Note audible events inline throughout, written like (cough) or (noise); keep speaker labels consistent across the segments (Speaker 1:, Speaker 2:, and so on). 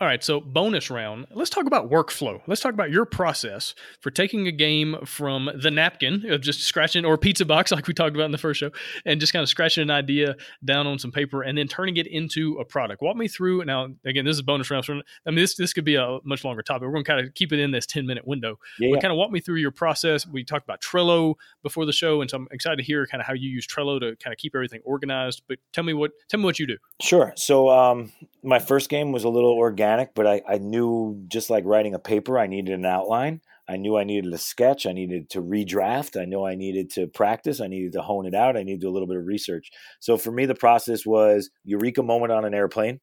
Speaker 1: All right, so bonus round. Let's talk about workflow. Let's talk about your process for taking a game from the napkin of just scratching or pizza box, (laughs) like we talked about in the first show, and just kind of scratching an idea down on some paper and then turning it into a product. Walk me through. Now, again, this is bonus round. So, I mean, this this could be a much longer topic. We're going to kind of keep it in this ten minute window. Yeah, but kind of walk me through your process. We talked about Trello before the show, and so I'm excited to hear kind of how you use Trello to kind of keep everything organized. But tell me what tell me what you do.
Speaker 2: Sure. So, um, my first game was a little organic, but I, I knew just like writing a paper, I needed an outline. I knew I needed a sketch. I needed to redraft. I know I needed to practice. I needed to hone it out. I needed to do a little bit of research. So for me, the process was eureka moment on an airplane.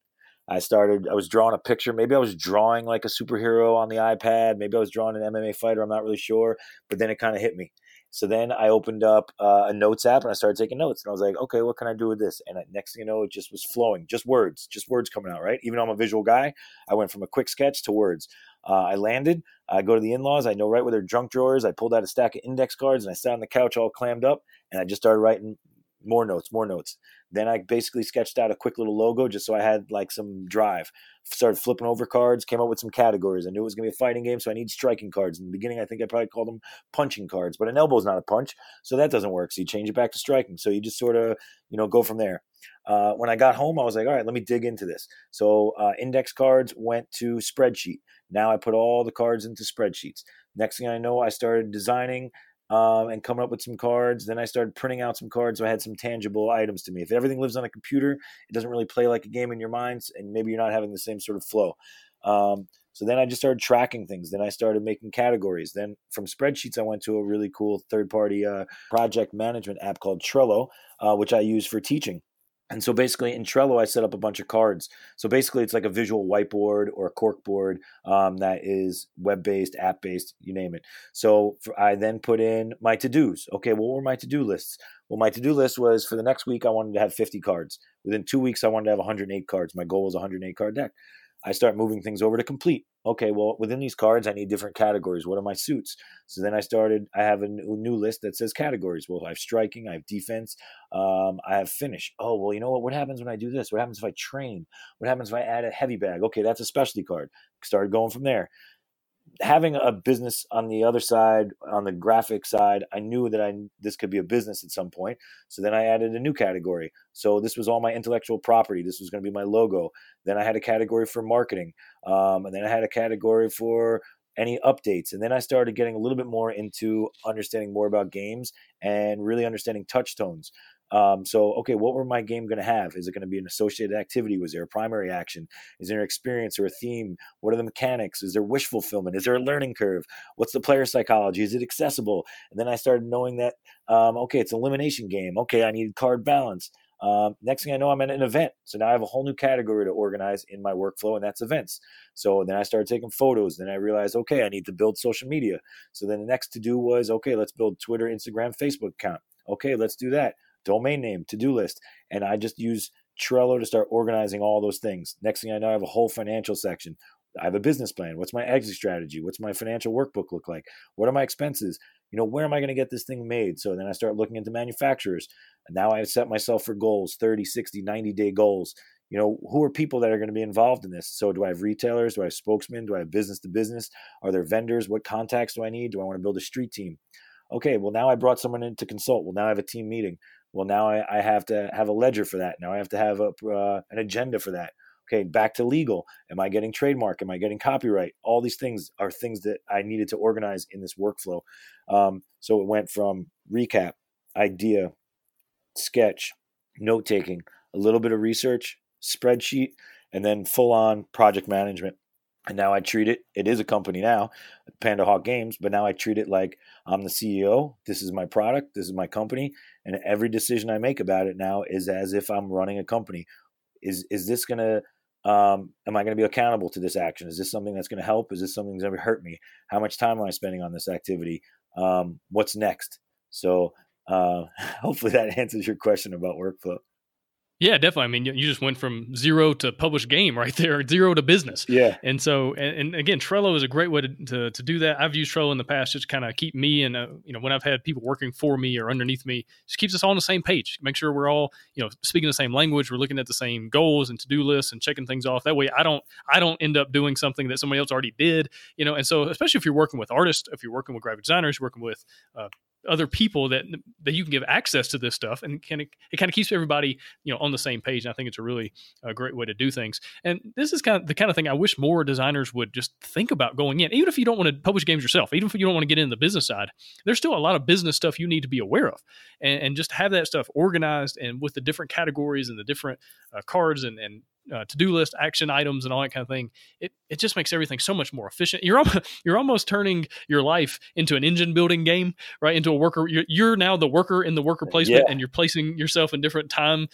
Speaker 2: I started, I was drawing a picture. Maybe I was drawing like a superhero on the iPad. Maybe I was drawing an MMA fighter. I'm not really sure. But then it kind of hit me. So then I opened up uh, a notes app and I started taking notes. And I was like, okay, what can I do with this? And next thing you know, it just was flowing, just words, just words coming out, right? Even though I'm a visual guy, I went from a quick sketch to words. Uh, I landed. I go to the in laws. I know right where their junk drawers. I pulled out a stack of index cards and I sat on the couch all clammed up and I just started writing more notes, more notes. Then I basically sketched out a quick little logo just so I had like some drive. Started flipping over cards, came up with some categories. I knew it was going to be a fighting game, so I need striking cards. In the beginning, I think I probably called them punching cards, but an elbow is not a punch, so that doesn't work. So you change it back to striking. So you just sort of, you know, go from there. Uh, when I got home, I was like, all right, let me dig into this. So uh, index cards went to spreadsheet. Now I put all the cards into spreadsheets. Next thing I know, I started designing um, and coming up with some cards. Then I started printing out some cards, so I had some tangible items to me. If everything lives on a computer, it doesn't really play like a game in your minds, and maybe you're not having the same sort of flow. Um, so then I just started tracking things. Then I started making categories. Then from spreadsheets, I went to a really cool third party uh, project management app called Trello, uh, which I use for teaching. And so basically in Trello, I set up a bunch of cards. So basically, it's like a visual whiteboard or a cork board um, that is web based, app based, you name it. So for, I then put in my to dos. Okay, what were my to do lists? Well, my to do list was for the next week, I wanted to have 50 cards. Within two weeks, I wanted to have 108 cards. My goal was 108 card deck. I start moving things over to complete. Okay, well, within these cards, I need different categories. What are my suits? So then I started, I have a new list that says categories. Well, I have striking, I have defense, um, I have finish. Oh, well, you know what? What happens when I do this? What happens if I train? What happens if I add a heavy bag? Okay, that's a specialty card. Started going from there having a business on the other side, on the graphic side, I knew that I this could be a business at some point. So then I added a new category. So this was all my intellectual property. This was going to be my logo. Then I had a category for marketing, um, and then I had a category for any updates. And then I started getting a little bit more into understanding more about games and really understanding touch tones. Um, so, okay, what were my game going to have? Is it going to be an associated activity? Was there a primary action? Is there an experience or a theme? What are the mechanics? Is there wish fulfillment? Is there a learning curve? What's the player psychology? Is it accessible? And then I started knowing that, um, okay, it's an elimination game. Okay, I need card balance. Um, next thing I know, I'm at an event. So now I have a whole new category to organize in my workflow, and that's events. So then I started taking photos. Then I realized, okay, I need to build social media. So then the next to do was, okay, let's build Twitter, Instagram, Facebook account. Okay, let's do that domain name, to do list. And I just use Trello to start organizing all those things. Next thing I know, I have a whole financial section. I have a business plan. What's my exit strategy? What's my financial workbook look like? What are my expenses? You know, where am I going to get this thing made? So then I start looking into manufacturers. And now I set myself for goals 30, 60, 90 day goals. You know, who are people that are going to be involved in this? So do I have retailers? Do I have spokesmen? Do I have business to business? Are there vendors? What contacts do I need? Do I want to build a street team? Okay, well, now I brought someone in to consult. Well, now I have a team meeting. Well, now I, I have to have a ledger for that. Now I have to have a, uh, an agenda for that. Okay, back to legal. Am I getting trademark? Am I getting copyright? All these things are things that I needed to organize in this workflow. Um, so it went from recap, idea, sketch, note taking, a little bit of research, spreadsheet, and then full on project management. And now I treat it, it is a company now, Panda Hawk Games, but now I treat it like I'm the CEO. This is my product. This is my company. And every decision I make about it now is as if I'm running a company. Is, is this going to, um, am I going to be accountable to this action? Is this something that's going to help? Is this something that's going to hurt me? How much time am I spending on this activity? Um, what's next? So uh, (laughs) hopefully that (laughs) answers your question about workflow.
Speaker 1: Yeah, definitely. I mean, you just went from zero to published game right there, (laughs) zero to business.
Speaker 2: Yeah.
Speaker 1: And so, and, and again, Trello is a great way to, to, to do that. I've used Trello in the past just kind of keep me and, uh, you know, when I've had people working for me or underneath me, just keeps us all on the same page. Make sure we're all, you know, speaking the same language. We're looking at the same goals and to do lists and checking things off. That way, I don't, I don't end up doing something that somebody else already did, you know. And so, especially if you're working with artists, if you're working with graphic designers, you're working with uh, other people that that you can give access to this stuff and kind of it kind of keeps everybody you know on the same page and i think it's a really a great way to do things. And this is kind of the kind of thing i wish more designers would just think about going in even if you don't want to publish games yourself even if you don't want to get in the business side there's still a lot of business stuff you need to be aware of and, and just have that stuff organized and with the different categories and the different uh, cards and, and uh, to-do list action items and all that kind of thing it, it just makes everything so much more efficient. You're almost, (laughs) you're almost turning your life into an engine building game right? Into a worker you're, you're now the worker in the worker placement yeah. and you're placing yourself in different time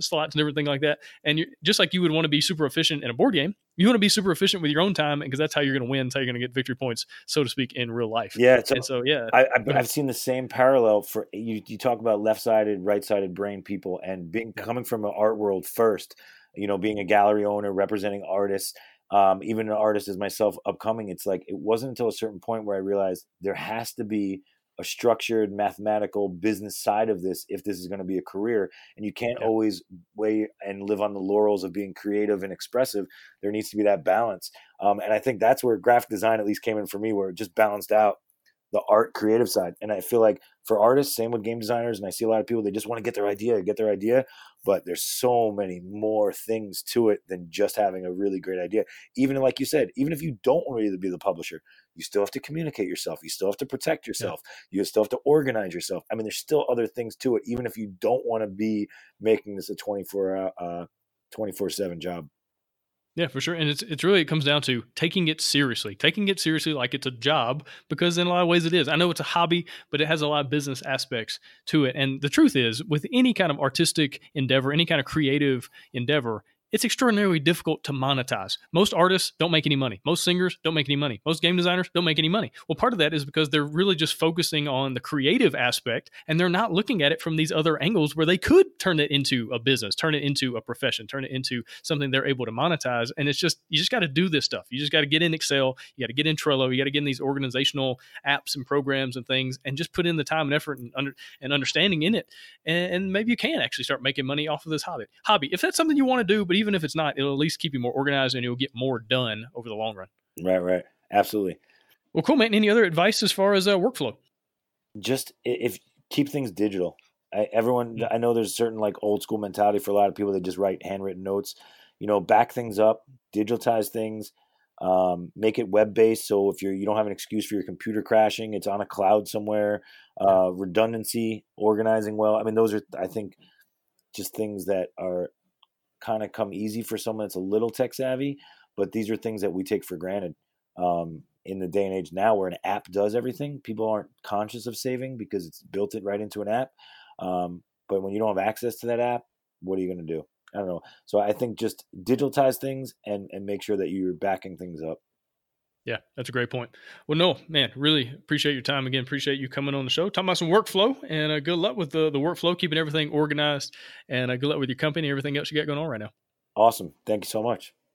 Speaker 1: slots and everything like that and you just like you would want to be super efficient in a board game you want to be super efficient with your own time and because that's how you're going to win that's how you're going to get victory points so to speak in real life
Speaker 2: yeah
Speaker 1: so, and so yeah
Speaker 2: I, have seen the same parallel for you you talk about left-sided right-sided brain people and being coming from an art world first you know, being a gallery owner, representing artists, um, even an artist as myself upcoming, it's like it wasn't until a certain point where I realized there has to be a structured mathematical business side of this if this is going to be a career and you can't yeah. always wait and live on the laurels of being creative and expressive there needs to be that balance um, and i think that's where graphic design at least came in for me where it just balanced out the art creative side. And I feel like for artists, same with game designers, and I see a lot of people they just want to get their idea, get their idea, but there's so many more things to it than just having a really great idea. Even like you said, even if you don't want to be the publisher, you still have to communicate yourself. You still have to protect yourself. Yeah. You still have to organize yourself. I mean, there's still other things to it, even if you don't want to be making this a 24 uh, 24 7 job.
Speaker 1: Yeah, for sure. And it's it's really it comes down to taking it seriously. Taking it seriously like it's a job because in a lot of ways it is. I know it's a hobby, but it has a lot of business aspects to it. And the truth is, with any kind of artistic endeavor, any kind of creative endeavor, it's extraordinarily difficult to monetize. Most artists don't make any money. Most singers don't make any money. Most game designers don't make any money. Well, part of that is because they're really just focusing on the creative aspect and they're not looking at it from these other angles where they could turn it into a business, turn it into a profession, turn it into something they're able to monetize. And it's just, you just got to do this stuff. You just got to get in Excel, you got to get in Trello, you got to get in these organizational apps and programs and things and just put in the time and effort and, under, and understanding in it. And, and maybe you can actually start making money off of this hobby. Hobby. If that's something you want to do, but even if it's not, it'll at least keep you more organized and you'll get more done over the long run.
Speaker 2: Right, right. Absolutely.
Speaker 1: Well, cool, man. Any other advice as far as uh, workflow?
Speaker 2: Just if keep things digital. I, everyone, I know there's a certain like old school mentality for a lot of people that just write handwritten notes. You know, back things up, digitize things, um, make it web based. So if you're you don't have an excuse for your computer crashing, it's on a cloud somewhere. Uh, redundancy, organizing well. I mean, those are I think just things that are kind of come easy for someone that's a little tech savvy, but these are things that we take for granted. Um, in the day and age now where an app does everything, people aren't conscious of saving because it's built it right into an app. Um, but when you don't have access to that app, what are you going to do? I don't know. So I think just digitize things and, and make sure that you're backing things up.
Speaker 1: Yeah, that's a great point. Well, no, man, really appreciate your time again. Appreciate you coming on the show, talking about some workflow, and uh, good luck with the the workflow, keeping everything organized, and uh, good luck with your company everything else you got going on right now.
Speaker 2: Awesome. Thank you so much.